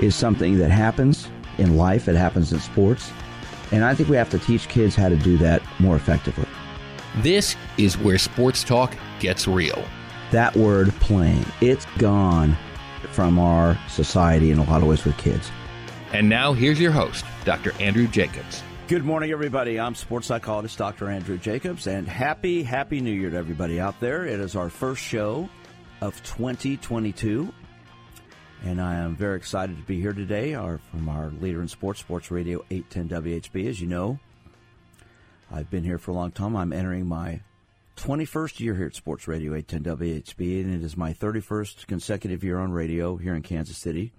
is something that happens in life, it happens in sports. And I think we have to teach kids how to do that more effectively. This is where sports talk gets real. That word playing, it's gone from our society in a lot of ways with kids. And now here's your host, Dr. Andrew Jacobs. Good morning, everybody. I'm sports psychologist Dr. Andrew Jacobs, and happy, happy New Year to everybody out there. It is our first show of 2022. And I am very excited to be here today our, from our leader in sports, Sports Radio 810 WHB. As you know, I've been here for a long time. I'm entering my 21st year here at Sports Radio 810 WHB, and it is my 31st consecutive year on radio here in Kansas City.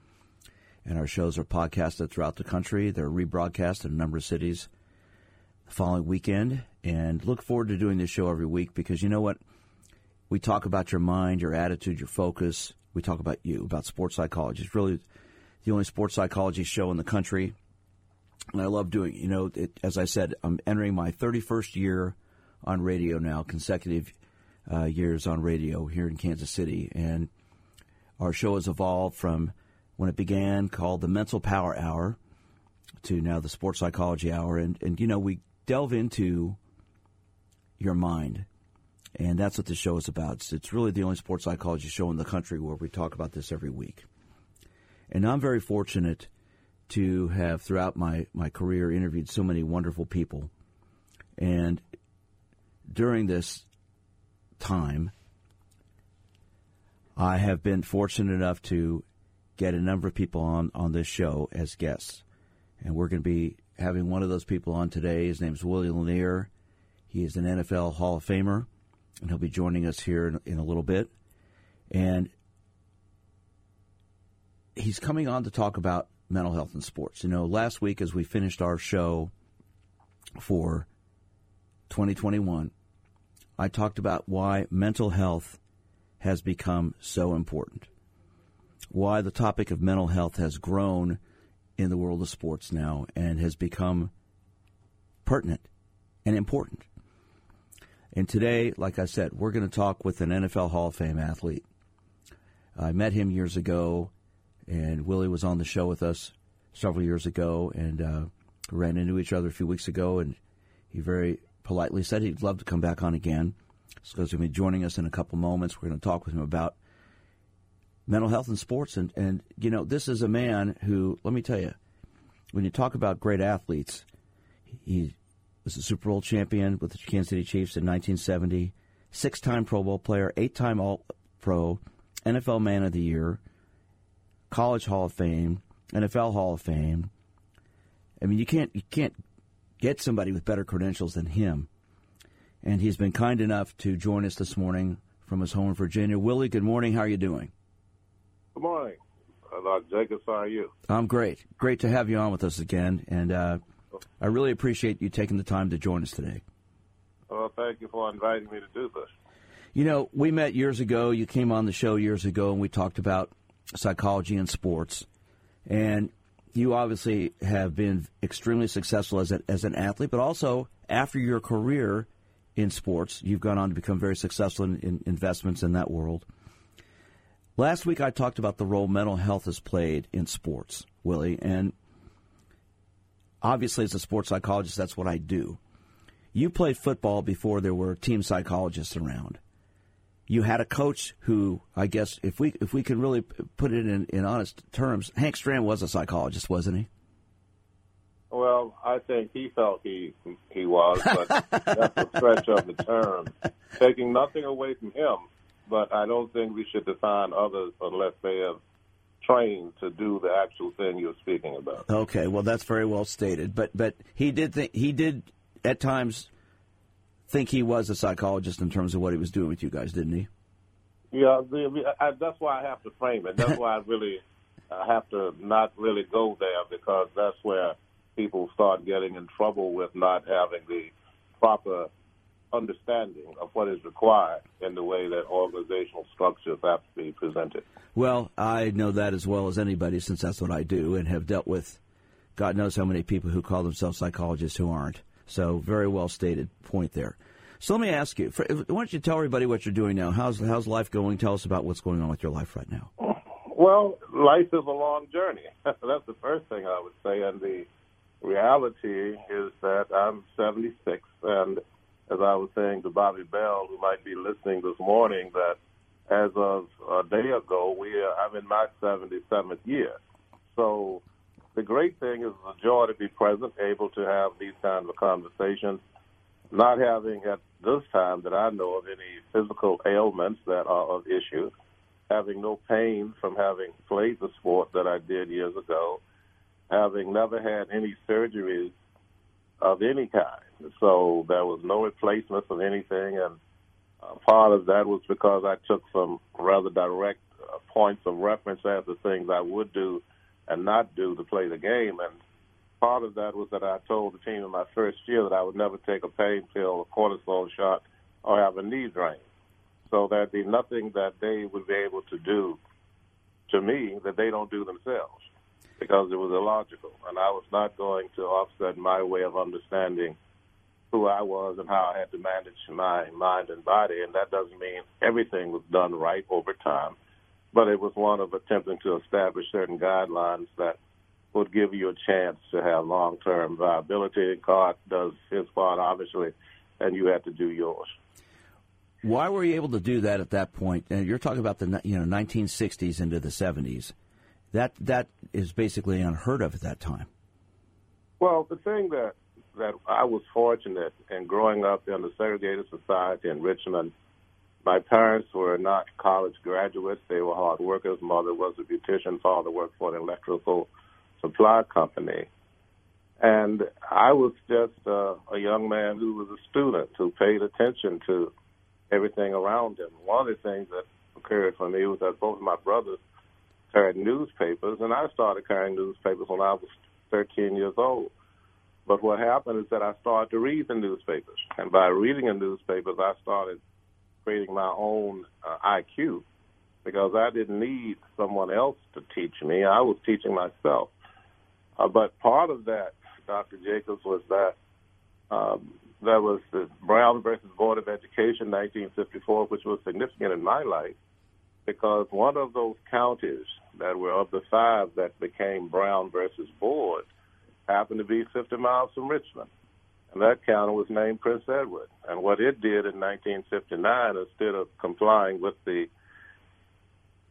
And our shows are podcasted throughout the country. They're rebroadcast in a number of cities the following weekend. And look forward to doing this show every week because you know what? We talk about your mind, your attitude, your focus, we talk about you, about sports psychology. It's really the only sports psychology show in the country. And I love doing You know, it, as I said, I'm entering my 31st year on radio now, consecutive uh, years on radio here in Kansas City. And our show has evolved from when it began, called the Mental Power Hour, to now the Sports Psychology Hour. And, and you know, we delve into your mind and that's what the show is about. It's, it's really the only sports psychology show in the country where we talk about this every week. And I'm very fortunate to have, throughout my, my career, interviewed so many wonderful people. And during this time, I have been fortunate enough to get a number of people on, on this show as guests. And we're going to be having one of those people on today. His name's Willie Lanier. He is an NFL Hall of Famer and he'll be joining us here in, in a little bit. And he's coming on to talk about mental health in sports. You know, last week as we finished our show for 2021, I talked about why mental health has become so important. Why the topic of mental health has grown in the world of sports now and has become pertinent and important. And today, like I said, we're going to talk with an NFL Hall of Fame athlete. I met him years ago, and Willie was on the show with us several years ago, and uh, ran into each other a few weeks ago, and he very politely said he'd love to come back on again. So he's going to be joining us in a couple moments. We're going to talk with him about mental health in sports, and and you know, this is a man who, let me tell you, when you talk about great athletes, he was a Super Bowl champion with the Kansas City Chiefs in 1970, six time Pro Bowl player, eight time All Pro, NFL Man of the Year, College Hall of Fame, NFL Hall of Fame. I mean, you can't you can't get somebody with better credentials than him. And he's been kind enough to join us this morning from his home in Virginia. Willie, good morning. How are you doing? Good morning. Dr. Jacobs, how are you? I'm great. Great to have you on with us again. And uh, I really appreciate you taking the time to join us today. Well, thank you for inviting me to do this. You know, we met years ago. You came on the show years ago, and we talked about psychology and sports. And you obviously have been extremely successful as, a, as an athlete, but also after your career in sports, you've gone on to become very successful in, in investments in that world. Last week, I talked about the role mental health has played in sports, Willie, and obviously, as a sports psychologist, that's what I do. You played football before there were team psychologists around. You had a coach who, I guess, if we if we can really put it in, in honest terms, Hank Stram was a psychologist, wasn't he? Well, I think he felt he he was, but that's a stretch of the term. Taking nothing away from him, but I don't think we should define others unless they have trained to do the actual thing you're speaking about. Okay, well that's very well stated. But but he did think he did at times think he was a psychologist in terms of what he was doing with you guys, didn't he? Yeah, the, I, that's why I have to frame it. That's why I really uh, have to not really go there because that's where people start getting in trouble with not having the proper understanding of what is required in the way that organizational structures have to be presented. Well, I know that as well as anybody since that's what I do and have dealt with God knows how many people who call themselves psychologists who aren't. So, very well stated point there. So, let me ask you for, why don't you tell everybody what you're doing now? How's, how's life going? Tell us about what's going on with your life right now. Well, life is a long journey. That's the first thing I would say. And the reality is that I'm 76 and as I was saying to Bobby Bell, who might be listening this morning, that as of a day ago, we are, I'm in my 77th year. So the great thing is the joy to be present, able to have these kinds of conversations, not having at this time that I know of any physical ailments that are of issue, having no pain from having played the sport that I did years ago, having never had any surgeries of any kind. So there was no replacement of anything, and uh, part of that was because I took some rather direct uh, points of reference as to things I would do and not do to play the game. And part of that was that I told the team in my first year that I would never take a pain pill, a cortisone shot, or have a knee drain. So there'd be nothing that they would be able to do to me that they don't do themselves because it was illogical. And I was not going to offset my way of understanding who I was and how I had to manage my mind and body. And that doesn't mean everything was done right over time, but it was one of attempting to establish certain guidelines that would give you a chance to have long term viability. God does his part, obviously, and you have to do yours. Why were you able to do that at that point? And you're talking about the you know 1960s into the 70s. That that is basically unheard of at that time. Well, the thing that that I was fortunate in growing up in a segregated society in Richmond. My parents were not college graduates; they were hard workers. Mother was a beautician. Father worked for an electrical supply company. And I was just uh, a young man who was a student who paid attention to everything around him. One of the things that occurred for me was that both of my brothers carried newspapers, and I started carrying newspapers when I was 13 years old. But what happened is that I started to read the newspapers, and by reading the newspapers, I started creating my own uh, IQ because I didn't need someone else to teach me. I was teaching myself. Uh, but part of that, Dr. Jacobs, was that um, there was the Brown versus Board of Education, 1954, which was significant in my life because one of those counties that were of the five that became Brown versus Board happened to be 50 miles from Richmond. And that county was named Prince Edward. And what it did in 1959, instead of complying with the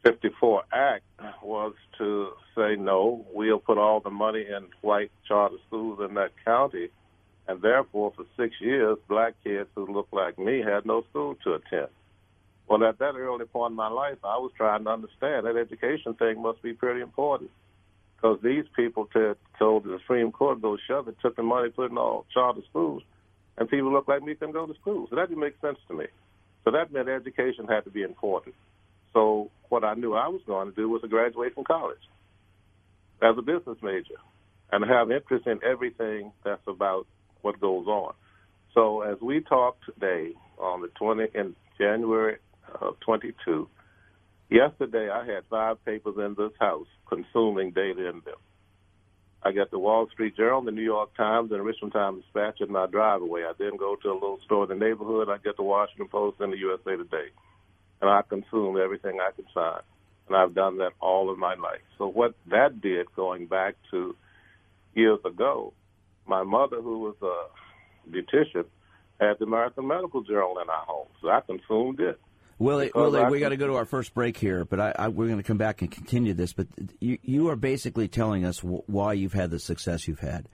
54 Act, was to say, no, we'll put all the money in white charter schools in that county. And therefore, for six years, black kids who looked like me had no school to attend. Well, at that early point in my life, I was trying to understand that education thing must be pretty important because these people t- told the Supreme Court go shove it, took the money, put in all charter schools, and people look like me couldn't go to school. So that didn't make sense to me. So that meant education had to be important. So what I knew I was going to do was to graduate from college as a business major and have interest in everything that's about what goes on. So as we talk today on the 20 in January of 22, Yesterday, I had five papers in this house consuming data in them. I got the Wall Street Journal, the New York Times, and the Richmond Times Dispatch in my driveway. I then go to a little store in the neighborhood. I get the Washington Post and the USA Today. And I consume everything I can find. And I've done that all of my life. So what that did, going back to years ago, my mother, who was a beautician, had the American Medical Journal in our home. So I consumed it. Willie, Willie, we got to go to our first break here, but I, I, we're going to come back and continue this. But you, you are basically telling us w- why you've had the success you've had,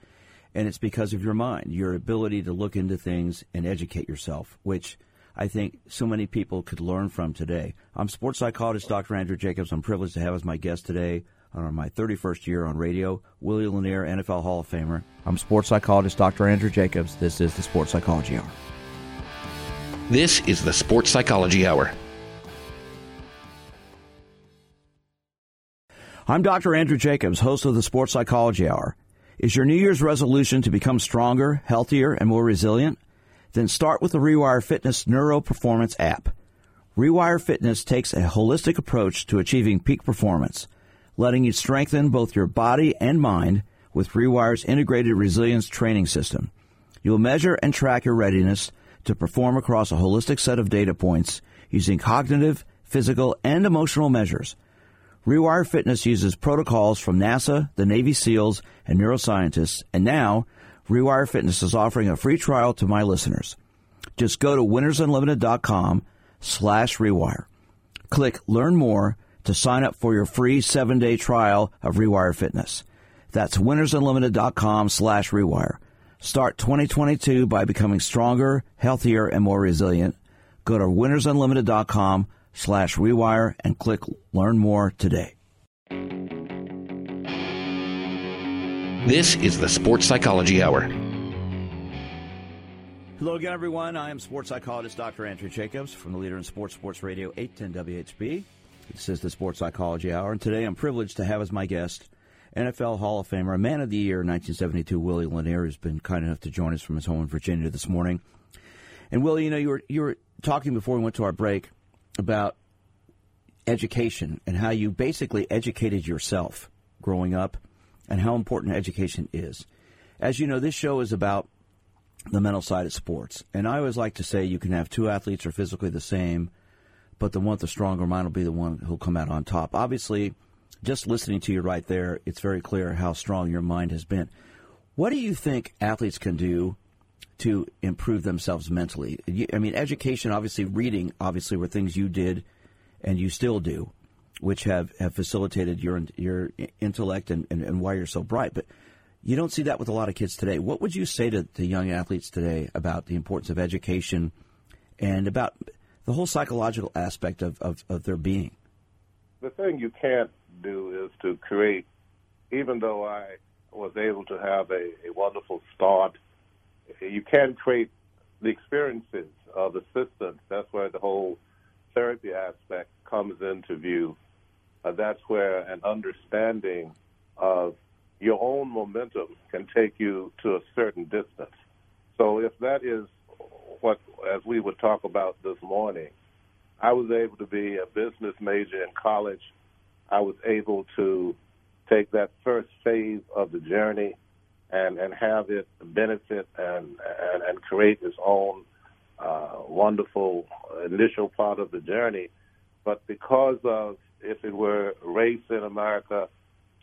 and it's because of your mind, your ability to look into things and educate yourself, which I think so many people could learn from today. I'm sports psychologist Dr. Andrew Jacobs. I'm privileged to have as my guest today on my 31st year on radio, Willie Lanier, NFL Hall of Famer. I'm sports psychologist Dr. Andrew Jacobs. This is the Sports Psychology Hour. This is the Sports Psychology Hour. I'm Dr. Andrew Jacobs, host of the Sports Psychology Hour. Is your New Year's resolution to become stronger, healthier, and more resilient? Then start with the Rewire Fitness Neuro Performance app. Rewire Fitness takes a holistic approach to achieving peak performance, letting you strengthen both your body and mind with Rewire's integrated resilience training system. You'll measure and track your readiness to perform across a holistic set of data points using cognitive, physical, and emotional measures. Rewire Fitness uses protocols from NASA, the Navy SEALs, and neuroscientists, and now Rewire Fitness is offering a free trial to my listeners. Just go to winnersunlimited.com slash rewire. Click Learn More to sign up for your free seven-day trial of Rewire Fitness. That's winnersunlimited.com slash rewire. Start 2022 by becoming stronger, healthier, and more resilient. Go to winnersunlimited.com slash rewire and click learn more today. This is the Sports Psychology Hour. Hello again, everyone. I am sports psychologist Dr. Andrew Jacobs from the Leader in Sports Sports Radio 810 WHB. This is the Sports Psychology Hour, and today I'm privileged to have as my guest NFL Hall of Famer, a Man of the Year in 1972, Willie Lanier, who's been kind enough to join us from his home in Virginia this morning. And Willie, you know, you were you were talking before we went to our break about education and how you basically educated yourself growing up and how important education is. As you know, this show is about the mental side of sports. And I always like to say you can have two athletes who are physically the same, but the one with the stronger mind will be the one who'll come out on top. Obviously, just listening to you right there, it's very clear how strong your mind has been. What do you think athletes can do to improve themselves mentally? I mean, education, obviously, reading, obviously, were things you did and you still do, which have, have facilitated your your intellect and, and, and why you're so bright. But you don't see that with a lot of kids today. What would you say to the young athletes today about the importance of education and about the whole psychological aspect of, of, of their being? The thing you can't do is to create, even though I was able to have a, a wonderful start, you can't create the experiences of the assistance. That's where the whole therapy aspect comes into view. Uh, that's where an understanding of your own momentum can take you to a certain distance. So if that is what, as we would talk about this morning, I was able to be a business major in college. I was able to take that first phase of the journey and, and have it benefit and, and, and create its own uh, wonderful initial part of the journey. But because of, if it were race in America,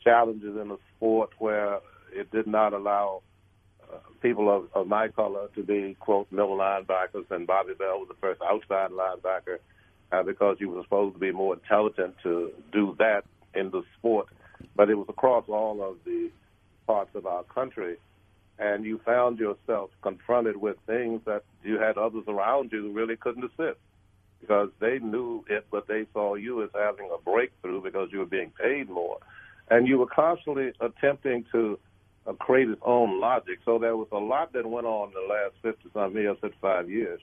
challenges in the sport where it did not allow uh, people of, of my color to be, quote, middle linebackers, and Bobby Bell was the first outside linebacker uh, because you were supposed to be more intelligent to do that in the sport. But it was across all of the parts of our country and you found yourself confronted with things that you had others around you who really couldn't assist because they knew it, but they saw you as having a breakthrough because you were being paid more. And you were constantly attempting to uh, create its own logic. So there was a lot that went on in the last 50 some years, 55 years,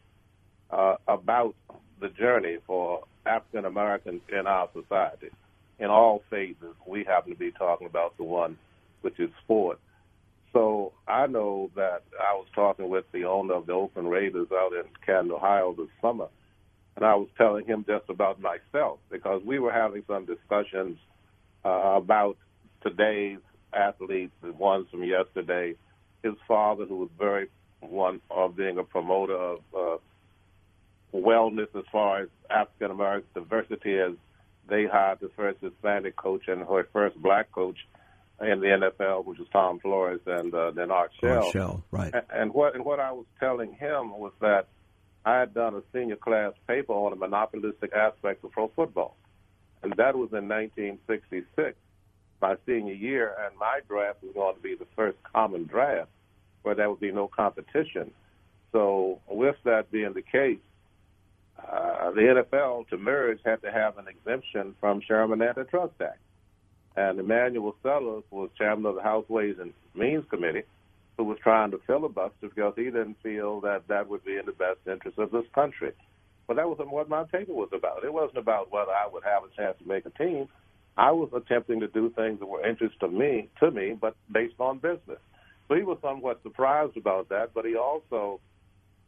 uh, about the journey for African Americans in our society. In all phases, we happen to be talking about the one which is sport. So I know that I was talking with the owner of the Oakland Raiders out in Canton, Ohio this summer, and I was telling him just about myself because we were having some discussions uh, about today's athletes, the ones from yesterday. His father, who was very one of being a promoter of uh, wellness as far as African American diversity, as they hired the first Hispanic coach and her first black coach in the NFL, which was Tom Flores and uh, then Art Shell. Art Shell, right. And, and what and what I was telling him was that I had done a senior class paper on the monopolistic aspects of pro football, and that was in 1966, my senior year, and my draft was going to be the first common draft where there would be no competition. So, with that being the case, uh, the NFL to merge had to have an exemption from Sherman Antitrust Act. And Emanuel Sellers was chairman of the House Ways and Means Committee, who was trying to filibuster because he didn't feel that that would be in the best interest of this country. But that wasn't what my paper was about. It wasn't about whether I would have a chance to make a team. I was attempting to do things that were interest to me, to me, but based on business. So he was somewhat surprised about that, but he also,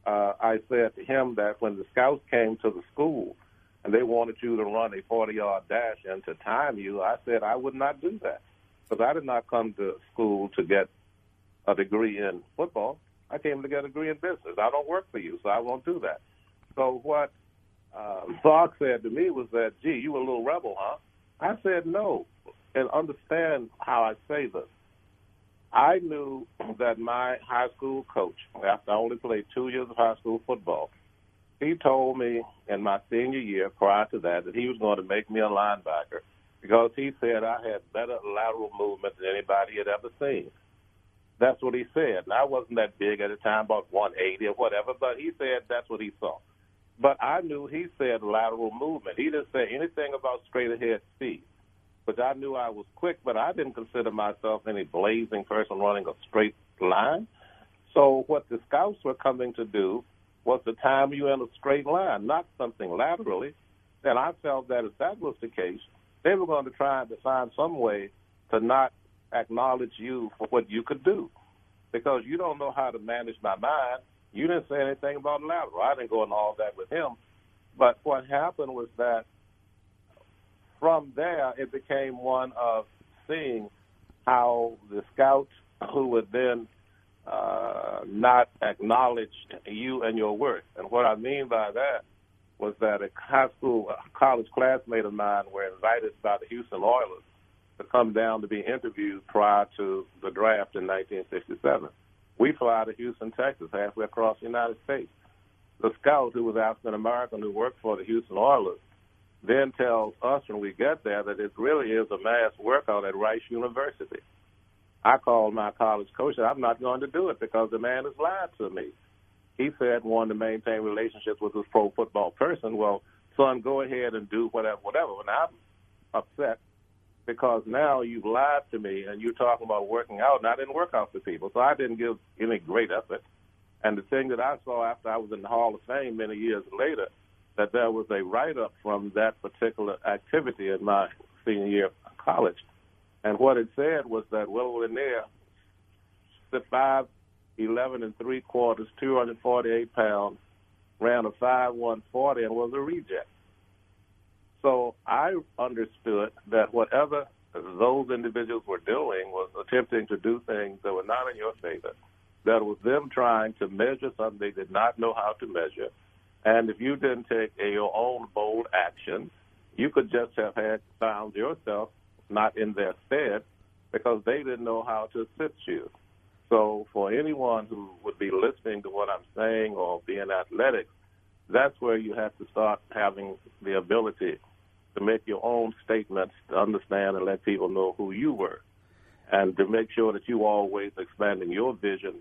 uh, I said to him that when the scouts came to the school and they wanted you to run a 40 yard dash and to time you, I said I would not do that because I did not come to school to get a degree in football. I came to get a degree in business. I don't work for you, so I won't do that. So what uh, Mark said to me was that, gee, you a little rebel, huh? I said no, and understand how I say this. I knew that my high school coach, after I only played two years of high school football, he told me in my senior year prior to that that he was going to make me a linebacker because he said I had better lateral movement than anybody had ever seen. That's what he said. And I wasn't that big at the time, about 180 or whatever, but he said that's what he saw. But I knew he said lateral movement. He didn't say anything about straight ahead speed. But I knew I was quick, but I didn't consider myself any blazing person running a straight line. So what the scouts were coming to do was to time you in a straight line, not something laterally. And I felt that if that was the case, they were going to try to find some way to not acknowledge you for what you could do because you don't know how to manage my mind. You didn't say anything about lateral. I didn't go into all that with him. But what happened was that from there, it became one of seeing how the scouts who would then uh, not acknowledge you and your work. And what I mean by that was that a high school, a college classmate of mine were invited by the Houston Oilers to come down to be interviewed prior to the draft in 1967. We fly to Houston, Texas, halfway across the United States. The scout, who was African American, who worked for the Houston Oilers, then tells us when we get there that it really is a mass workout at Rice University. I called my college coach and I'm not going to do it because the man has lied to me. He said wanted to maintain relationships with this pro football person. Well, son, go ahead and do whatever, whatever. And I'm upset because now you've lied to me and you're talking about working out, and I didn't work out for people, so I didn't give any great effort. And the thing that I saw after I was in the Hall of Fame many years later, that there was a write-up from that particular activity in my senior year of college. And what it said was that Will Lanier, five eleven and three quarters, 248 pounds, ran a five one forty and was a reject. So I understood that whatever those individuals were doing was attempting to do things that were not in your favor. That was them trying to measure something they did not know how to measure. And if you didn't take a, your own bold action, you could just have had found yourself not in their stead because they didn't know how to assist you. So for anyone who would be listening to what I'm saying or be in athletics, that's where you have to start having the ability to make your own statements to understand and let people know who you were, and to make sure that you always expanding your vision,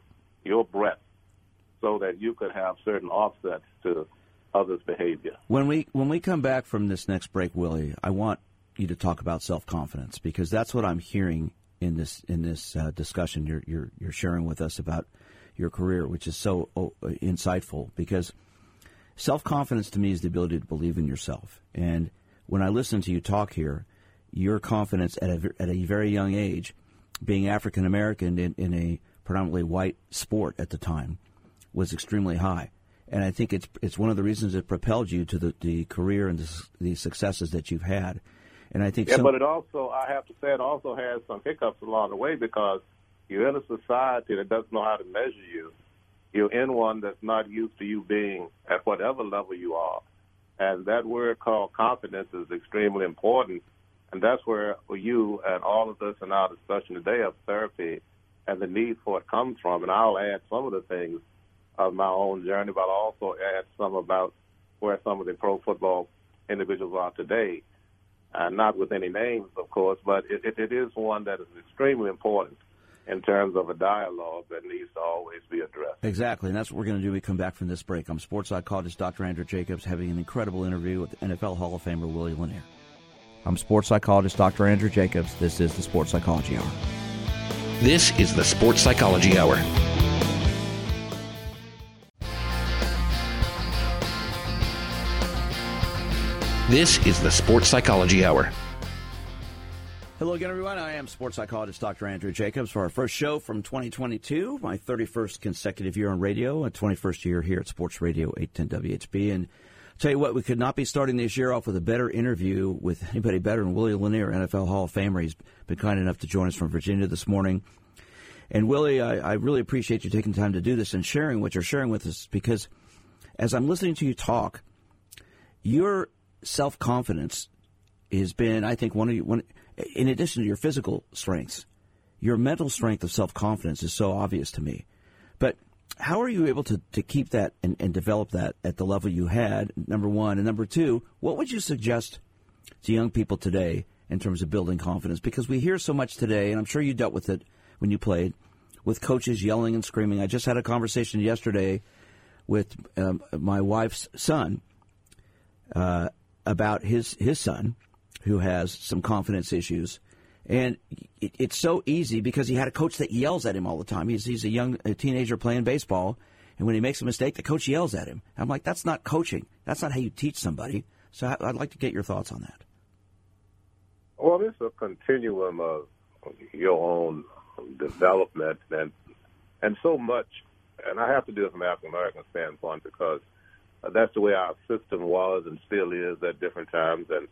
your breadth, so that you could have certain offsets to others' behavior. When we when we come back from this next break, Willie, I want you to talk about self confidence because that's what I'm hearing in this in this uh, discussion you're, you're you're sharing with us about your career, which is so oh, insightful because self confidence to me is the ability to believe in yourself and when I listen to you talk here, your confidence at a, at a very young age, being African American in, in a predominantly white sport at the time, was extremely high. And I think it's it's one of the reasons it propelled you to the, the career and the, the successes that you've had. And I think yeah, but it also I have to say it also has some hiccups along the way because you're in a society that doesn't know how to measure you. You're in one that's not used to you being at whatever level you are. And that word called confidence is extremely important. And that's where you and all of us in our discussion today of therapy and the need for it comes from. And I'll add some of the things of my own journey, but I'll also add some about where some of the pro football individuals are today. Uh, not with any names, of course, but it, it, it is one that is extremely important in terms of a dialogue that needs to always be addressed. Exactly, and that's what we're going to do. We come back from this break. I'm sports psychologist Dr. Andrew Jacobs having an incredible interview with NFL Hall of Famer Willie Lanier. I'm sports psychologist Dr. Andrew Jacobs. This is the Sports Psychology Hour. This is the Sports Psychology Hour. This is the Sports Psychology Hour. Hello again, everyone. I am sports psychologist Dr. Andrew Jacobs for our first show from 2022, my 31st consecutive year on radio, a 21st year here at Sports Radio 810 WHB. And I'll tell you what, we could not be starting this year off with a better interview with anybody better than Willie Lanier, NFL Hall of Famer. He's been kind enough to join us from Virginia this morning. And Willie, I, I really appreciate you taking time to do this and sharing what you're sharing with us because as I'm listening to you talk, your self confidence has been, I think, one of you, in addition to your physical strengths, your mental strength of self confidence is so obvious to me. But how are you able to, to keep that and, and develop that at the level you had, number one? And number two, what would you suggest to young people today in terms of building confidence? Because we hear so much today, and I'm sure you dealt with it when you played, with coaches yelling and screaming. I just had a conversation yesterday with um, my wife's son uh, about his his son who has some confidence issues. And it, it's so easy because he had a coach that yells at him all the time. He's, he's a young a teenager playing baseball, and when he makes a mistake, the coach yells at him. I'm like, that's not coaching. That's not how you teach somebody. So I'd like to get your thoughts on that. Well, it's a continuum of your own development, and and so much. And I have to do it from an African American standpoint because that's the way our system was and still is at different times. And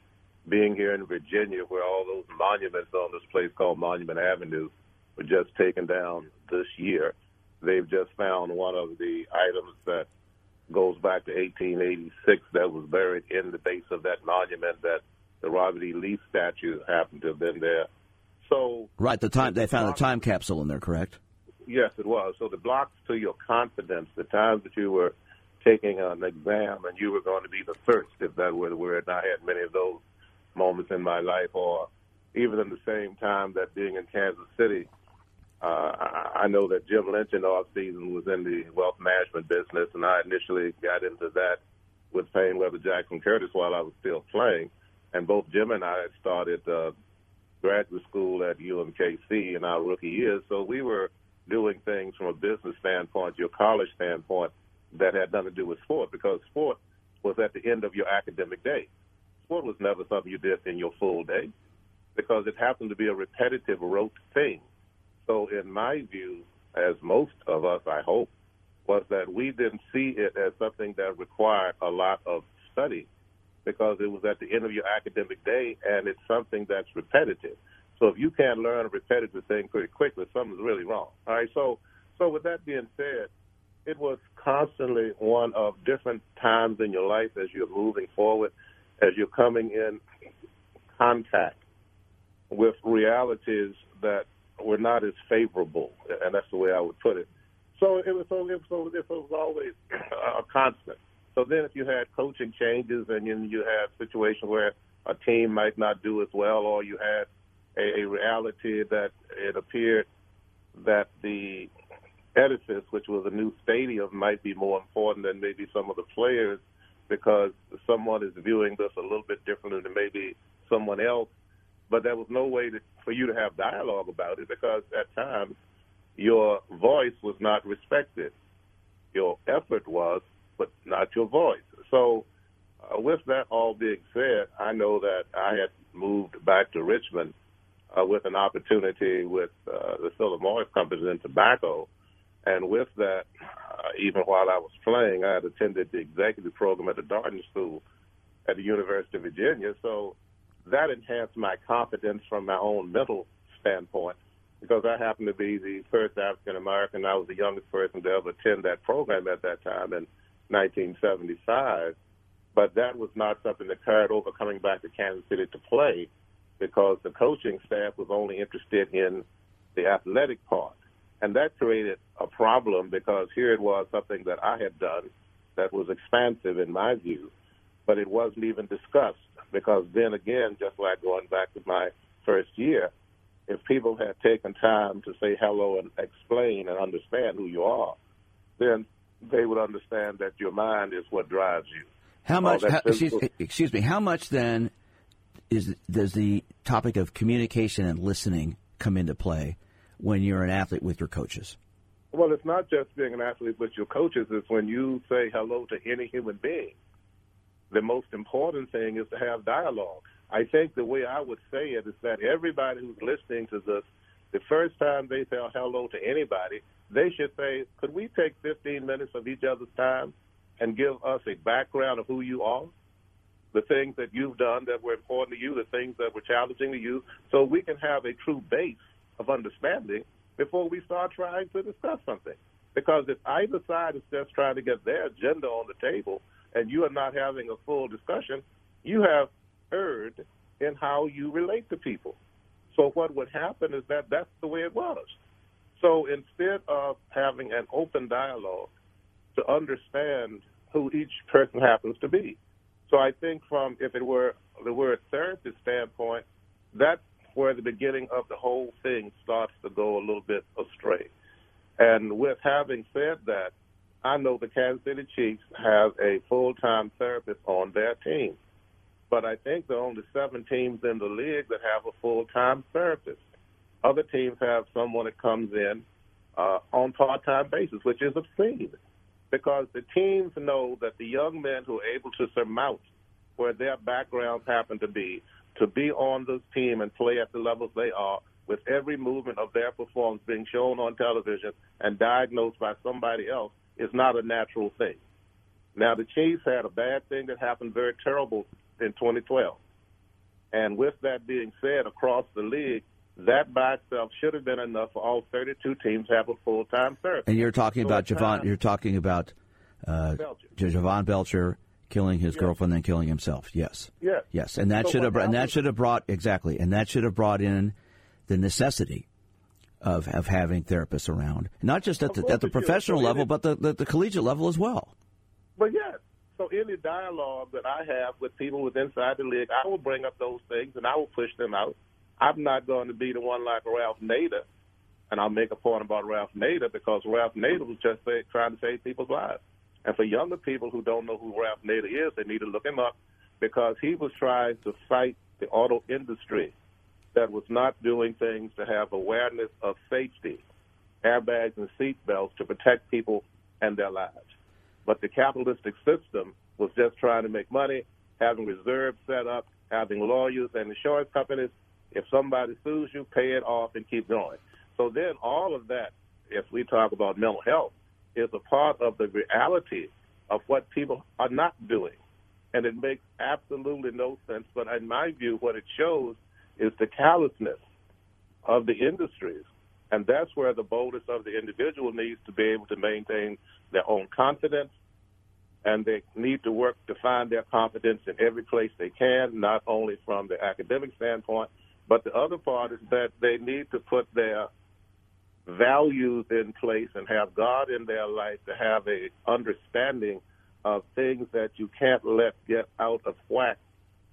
being here in Virginia, where all those monuments on this place called Monument Avenue were just taken down this year. They've just found one of the items that goes back to 1886 that was buried in the base of that monument that the Robert E. Lee statue happened to have been there. So right, the time they found a time capsule in there, correct? Yes, it was. So the blocks to your confidence, the times that you were taking an exam and you were going to be the first, if that were the word. And I had many of those moments in my life, or even in the same time that being in Kansas City, uh, I know that Jim Lynch in off season was in the wealth management business, and I initially got into that with Paine Webber Jackson Curtis while I was still playing. And both Jim and I had started uh, graduate school at UMKC in our rookie years, so we were doing things from a business standpoint, your college standpoint, that had nothing to do with sport, because sport was at the end of your academic day sport was never something you did in your full day because it happened to be a repetitive, rote thing. So, in my view, as most of us, I hope, was that we didn't see it as something that required a lot of study because it was at the end of your academic day and it's something that's repetitive. So if you can't learn a repetitive thing pretty quickly, something's really wrong. All right. So, so with that being said, it was constantly one of different times in your life as you're moving forward as you're coming in contact with realities that were not as favorable, and that's the way I would put it. So it was, so it was, it was always a constant. So then, if you had coaching changes and you, you had situations where a team might not do as well, or you had a, a reality that it appeared that the edifice, which was a new stadium, might be more important than maybe some of the players because someone is viewing this a little bit differently than maybe someone else. But there was no way to, for you to have dialogue about it because at times your voice was not respected. Your effort was, but not your voice. So, uh, with that all being said, I know that I had moved back to Richmond uh, with an opportunity with uh, the Philip Morris Company in tobacco. And with that, uh, even while I was playing, I had attended the executive program at the Darden School at the University of Virginia. So that enhanced my confidence from my own mental standpoint because I happened to be the first African American. I was the youngest person to ever attend that program at that time in 1975. But that was not something that carried over coming back to Kansas City to play because the coaching staff was only interested in the athletic part. And that created a problem because here it was something that I had done that was expansive in my view, but it wasn't even discussed because then again, just like going back to my first year, if people had taken time to say hello and explain and understand who you are, then they would understand that your mind is what drives you. How much? How, excuse, excuse, me. How much then is does the topic of communication and listening come into play when you're an athlete with your coaches? Well, it's not just being an athlete with your coaches. It's when you say hello to any human being. The most important thing is to have dialogue. I think the way I would say it is that everybody who's listening to this, the first time they say hello to anybody, they should say, could we take 15 minutes of each other's time and give us a background of who you are? The things that you've done that were important to you, the things that were challenging to you, so we can have a true base of understanding before we start trying to discuss something. Because if either side is just trying to get their agenda on the table and you are not having a full discussion, you have erred in how you relate to people. So what would happen is that that's the way it was. So instead of having an open dialogue to understand who each person happens to be. So I think from if it were the word therapist standpoint, that's where the beginning of the whole thing starts to go a little bit astray. And with having said that, I know the Kansas City Chiefs have a full-time therapist on their team. But I think there are only seven teams in the league that have a full-time therapist. Other teams have someone that comes in uh, on part-time basis, which is obscene because the teams know that the young men who are able to surmount where their backgrounds happen to be, to be on this team and play at the levels they are, with every movement of their performance being shown on television and diagnosed by somebody else, is not a natural thing. Now, the Chiefs had a bad thing that happened very terrible in 2012. And with that being said, across the league, that by itself should have been enough for all 32 teams to have a full time therapist. And you're talking about Jovan. You're talking about uh, Belcher. Jovan Belcher killing his yes. girlfriend, then killing himself. Yes. Yes. Yes. And that so should have and that should have brought exactly, and that should have brought in the necessity of of having therapists around, not just at the at the professional level, but the, the, the collegiate level as well. But yes. So any dialogue that I have with people within inside the league, I will bring up those things and I will push them out. I'm not going to be the one like Ralph Nader, and I'll make a point about Ralph Nader because Ralph Nader was just say, trying to save people's lives. And for younger people who don't know who Ralph Nader is, they need to look him up because he was trying to fight the auto industry that was not doing things to have awareness of safety, airbags and seat belts to protect people and their lives. But the capitalistic system was just trying to make money, having reserves set up, having lawyers and insurance companies if somebody sues you, pay it off and keep going. So then all of that, if we talk about mental health, is a part of the reality of what people are not doing. And it makes absolutely no sense. But in my view, what it shows is the callousness of the industries. And that's where the boldness of the individual needs to be able to maintain their own confidence. And they need to work to find their confidence in every place they can, not only from the academic standpoint, but the other part is that they need to put their values in place and have God in their life to have a understanding of things that you can't let get out of whack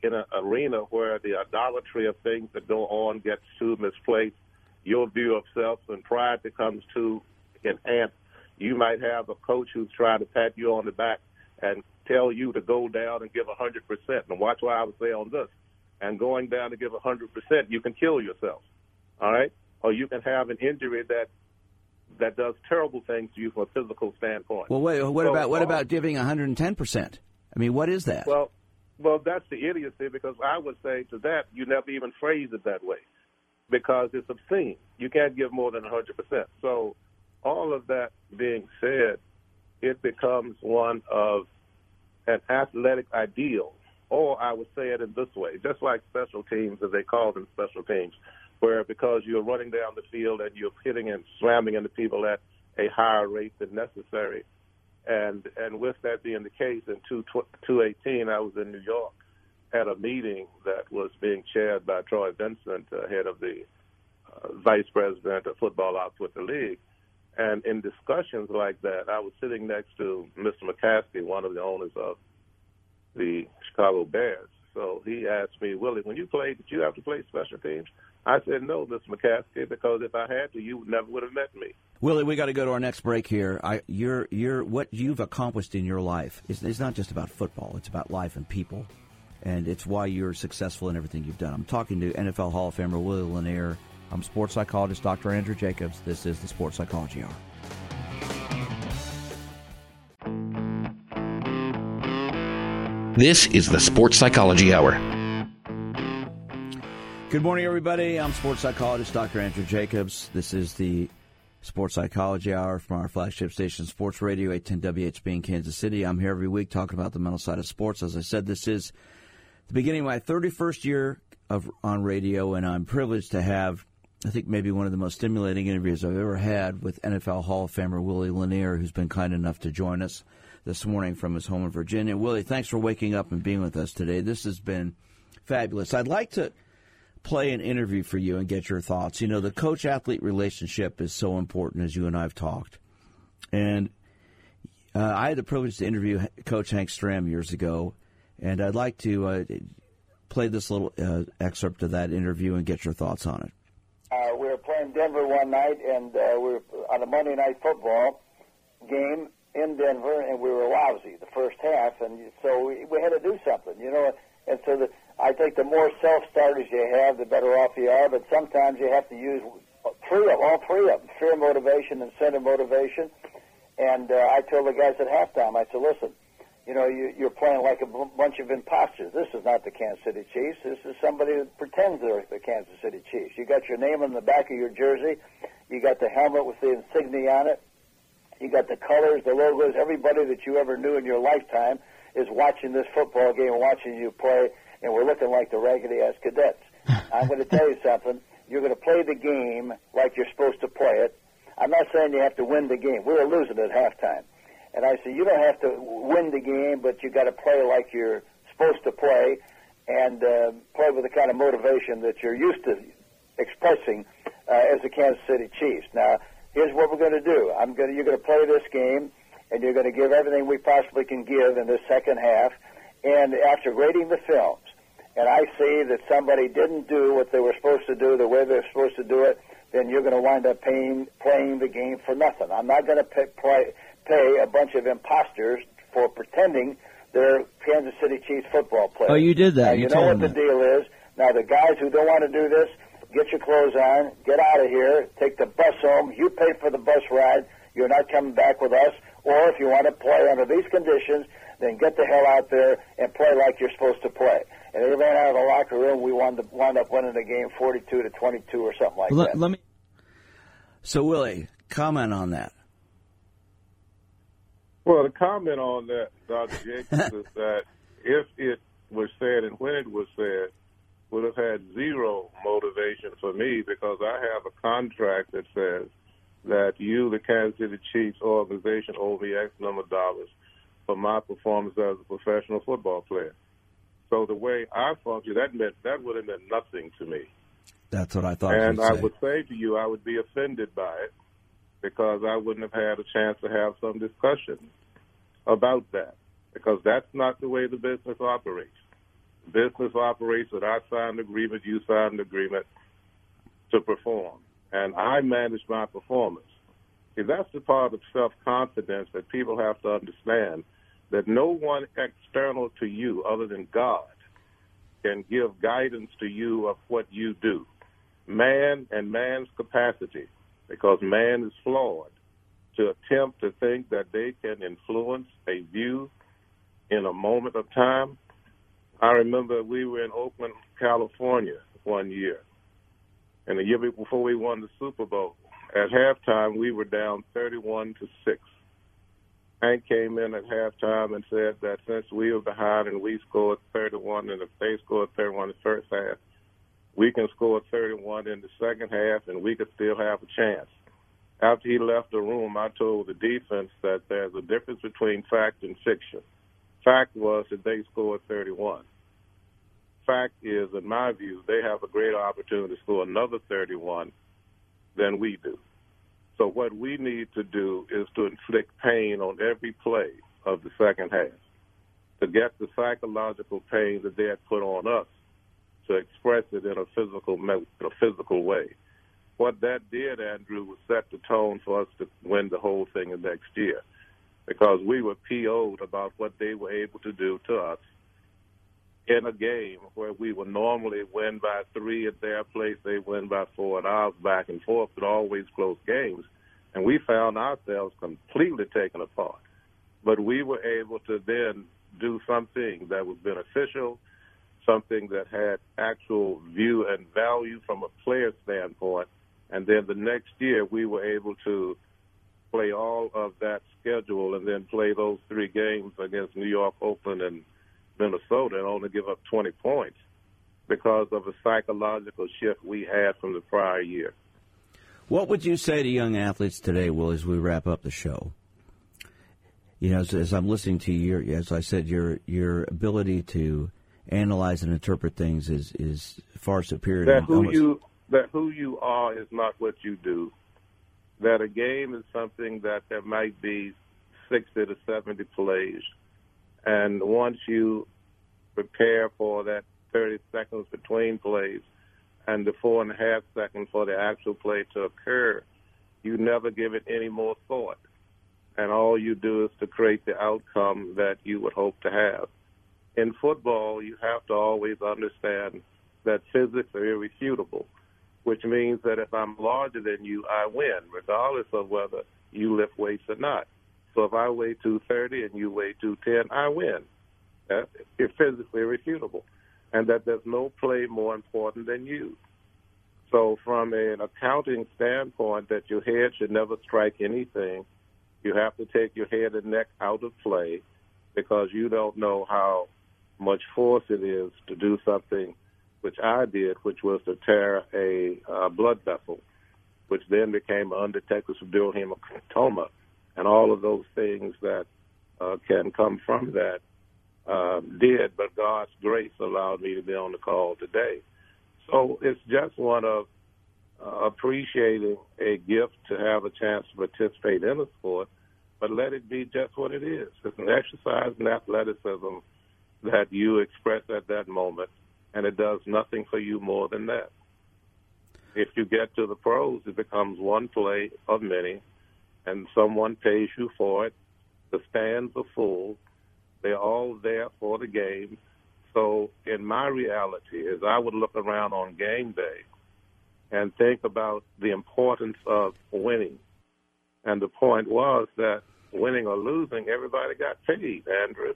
in an arena where the idolatry of things that go on gets too misplaced. Your view of self and pride becomes too enhanced. You might have a coach who's trying to pat you on the back and tell you to go down and give a 100%. And watch what I would say on this and going down to give 100%, you can kill yourself. All right? Or you can have an injury that that does terrible things to you from a physical standpoint. Well, wait, what so, about what uh, about giving 110%? I mean, what is that? Well, well, that's the idiocy because I would say to that you never even phrase it that way because it's obscene. You can't give more than 100%. So, all of that being said, it becomes one of an athletic ideal or I would say it in this way, just like special teams, as they call them special teams, where because you're running down the field and you're hitting and slamming into people at a higher rate than necessary. And and with that being the case, in 218, I was in New York at a meeting that was being chaired by Troy Vincent, uh, head of the uh, vice president of football ops with the league. And in discussions like that, I was sitting next to Mr. McCaskey, one of the owners of the Chicago Bears. So he asked me, Willie, when you played, did you have to play special teams? I said, no, Mr. McCaskey, because if I had to, you never would have met me. Willie, we got to go to our next break here. I, you're, you're, what you've accomplished in your life is it's not just about football; it's about life and people, and it's why you're successful in everything you've done. I'm talking to NFL Hall of Famer Willie Lanier. I'm sports psychologist Dr. Andrew Jacobs. This is the Sports Psychology Hour. This is the Sports Psychology Hour. Good morning, everybody. I'm sports psychologist Dr. Andrew Jacobs. This is the Sports Psychology Hour from our flagship station, Sports Radio 810 WHB in Kansas City. I'm here every week talking about the mental side of sports. As I said, this is the beginning of my 31st year of on radio, and I'm privileged to have, I think, maybe one of the most stimulating interviews I've ever had with NFL Hall of Famer Willie Lanier, who's been kind enough to join us this morning from his home in Virginia. Willie, thanks for waking up and being with us today. This has been fabulous. I'd like to play an interview for you and get your thoughts. You know, the coach athlete relationship is so important, as you and I have talked. And uh, I had the privilege to interview Coach Hank Stram years ago, and I'd like to uh, play this little uh, excerpt of that interview and get your thoughts on it. Uh, we were playing Denver one night, and uh, we were on a Monday night football game in Denver, and we were lousy the first half, and so we, we had to do something, you know. And so the I think the more self-starters you have, the better off you are. But sometimes you have to use three of all three of them: fear motivation, incentive motivation. And uh, I told the guys at halftime, I said, "Listen, you know, you, you're playing like a b- bunch of imposters. This is not the Kansas City Chiefs. This is somebody that pretends they're the Kansas City Chiefs. You got your name on the back of your jersey. You got the helmet with the insignia on it. You got the colors, the logos. Everybody that you ever knew in your lifetime is watching this football game, watching you play." And we're looking like the raggedy ass cadets. I'm going to tell you something. You're going to play the game like you're supposed to play it. I'm not saying you have to win the game. We were losing at halftime. And I said, you don't have to win the game, but you got to play like you're supposed to play and uh, play with the kind of motivation that you're used to expressing uh, as the Kansas City Chiefs. Now, here's what we're going to do. I'm going to, you're going to play this game, and you're going to give everything we possibly can give in this second half. And after grading the films, and I see that somebody didn't do what they were supposed to do the way they're supposed to do it, then you're going to wind up paying, playing the game for nothing. I'm not going to pay, play, pay a bunch of imposters for pretending they're Kansas City Chiefs football players. Oh, you did that. Now, you, you know what that. the deal is. Now, the guys who don't want to do this, get your clothes on, get out of here, take the bus home. You pay for the bus ride. You're not coming back with us. Or if you want to play under these conditions, then get the hell out there and play like you're supposed to play and they ran out of the locker room. We wound up, wound up winning the game 42 to 22 or something like let, that. Let me. So Willie, comment on that. Well, the comment on that, Dr. Jacobs, is that if it was said and when it was said, would have had zero motivation for me because I have a contract that says that you, the Kansas City Chiefs organization, owe me X number of dollars for my performance as a professional football player. So the way I function, that meant that would have meant nothing to me. That's what I thought. And I say. would say to you, I would be offended by it because I wouldn't have had a chance to have some discussion about that because that's not the way the business operates. Business operates that I signed an agreement, you signed an agreement to perform, and I manage my performance. See, that's the part of self confidence that people have to understand that no one external to you other than God can give guidance to you of what you do. Man and man's capacity, because man is flawed, to attempt to think that they can influence a view in a moment of time. I remember we were in Oakland, California one year, and the year before we won the Super Bowl. At halftime, we were down 31 to 6 Hank came in at halftime and said that since we were behind and we scored 31 and if they scored 31 in the first half, we can score 31 in the second half and we could still have a chance. After he left the room, I told the defense that there's a difference between fact and fiction. Fact was that they scored 31. Fact is, in my view, they have a greater opportunity to score another 31 than we do. So what we need to do is to inflict pain on every play of the second half to get the psychological pain that they had put on us to express it in a physical a physical way. What that did, Andrew, was set the tone for us to win the whole thing the next year because we were PO'd about what they were able to do to us in a game where we would normally win by three at their place, they win by four at ours, back and forth, but always close games. And we found ourselves completely taken apart. But we were able to then do something that was beneficial, something that had actual view and value from a player standpoint. And then the next year, we were able to play all of that schedule and then play those three games against New York, Oakland, and Minnesota and only give up 20 points because of a psychological shift we had from the prior year. What would you say to young athletes today, Will, as we wrap up the show? You know, as, as I'm listening to you, as I said, your your ability to analyze and interpret things is is far superior. That who almost... you that who you are is not what you do. That a game is something that there might be sixty to seventy plays, and once you prepare for that thirty seconds between plays, and the four and a half seconds for the actual play to occur, you never give it any more thought. And all you do is to create the outcome that you would hope to have. In football, you have to always understand that physics are irrefutable, which means that if I'm larger than you, I win, regardless of whether you lift weights or not. So if I weigh 230 and you weigh 210, I win. It's physically irrefutable and that there's no play more important than you. So, from an accounting standpoint, that your head should never strike anything, you have to take your head and neck out of play because you don't know how much force it is to do something, which I did, which was to tear a uh, blood vessel, which then became an undetected subdural hematoma, and all of those things that uh, can come from that uh, did, but God's grace allowed me to be on the call today. So it's just one of uh, appreciating a gift to have a chance to participate in a sport, but let it be just what it is. It's an exercise in athleticism that you express at that moment, and it does nothing for you more than that. If you get to the pros, it becomes one play of many, and someone pays you for it. The stands are full they're all there for the game. So, in my reality, is I would look around on game day and think about the importance of winning. And the point was that winning or losing, everybody got paid, Andrew.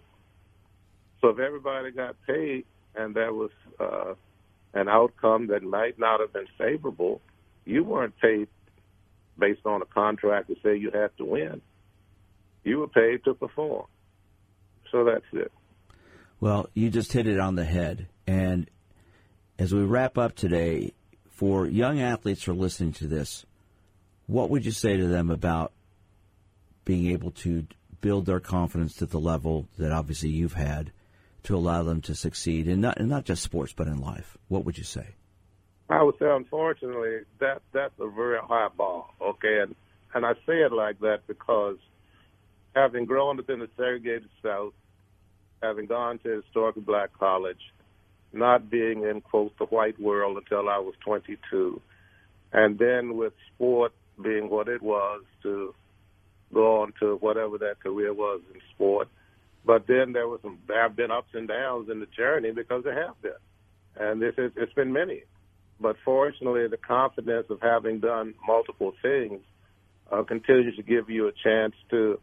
So if everybody got paid and there was uh, an outcome that might not have been favorable, you weren't paid based on a contract to say you have to win. You were paid to perform. So that's it. Well, you just hit it on the head. And as we wrap up today, for young athletes who are listening to this, what would you say to them about being able to build their confidence to the level that obviously you've had to allow them to succeed in not, in not just sports but in life? What would you say? I would say, unfortunately, that that's a very high bar. Okay, and and I say it like that because having grown up in the segregated South, having gone to historically black college, not being in quote the white world until I was 22, and then with sport being what it was to go on to whatever that career was in sport. But then there was some there have been ups and downs in the journey because there have been, and this is it's been many. But fortunately, the confidence of having done multiple things uh, continues to give you a chance to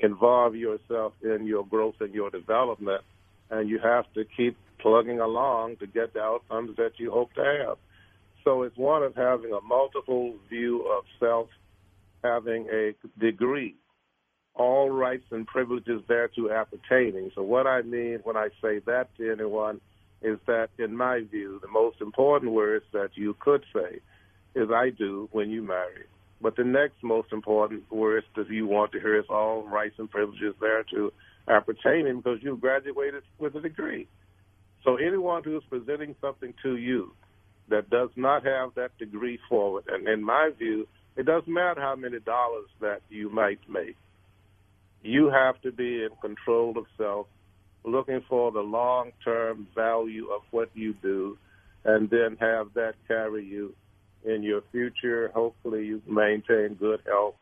involve yourself in your growth and your development, and you have to keep plugging along to get the outcomes that you hope to have. So it's one of having a multiple view of self, having a degree, all rights and privileges thereto appertaining. So what I mean when I say that to anyone is that, in my view, the most important words that you could say is "I do" when you marry. But the next most important words that you want to hear is all rights and privileges there to appertaining because you graduated with a degree. So anyone who's presenting something to you that does not have that degree forward, and in my view, it doesn't matter how many dollars that you might make. You have to be in control of self, looking for the long-term value of what you do, and then have that carry you in your future. Hopefully, you maintain good health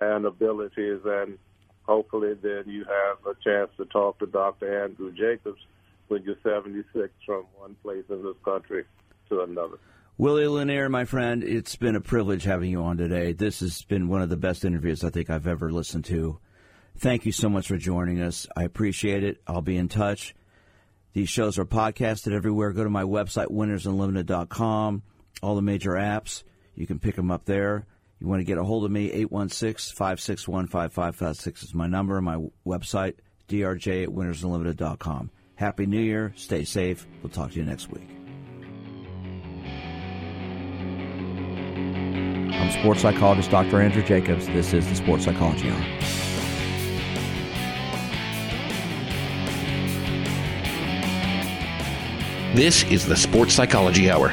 and abilities, and hopefully, then you have a chance to talk to Dr. Andrew Jacobs when you're 76 from one place in this country to another. Willie Lanier, my friend, it's been a privilege having you on today. This has been one of the best interviews I think I've ever listened to. Thank you so much for joining us. I appreciate it. I'll be in touch. These shows are podcasted everywhere. Go to my website, winnersunlimited.com, all the major apps. You can pick them up there. You want to get a hold of me, 816 561 5556 is my number. My website, drj at winnersunlimited.com. Happy New Year. Stay safe. We'll talk to you next week. I'm sports psychologist Dr. Andrew Jacobs. This is the Sports Psychology Hour. This is the Sports Psychology Hour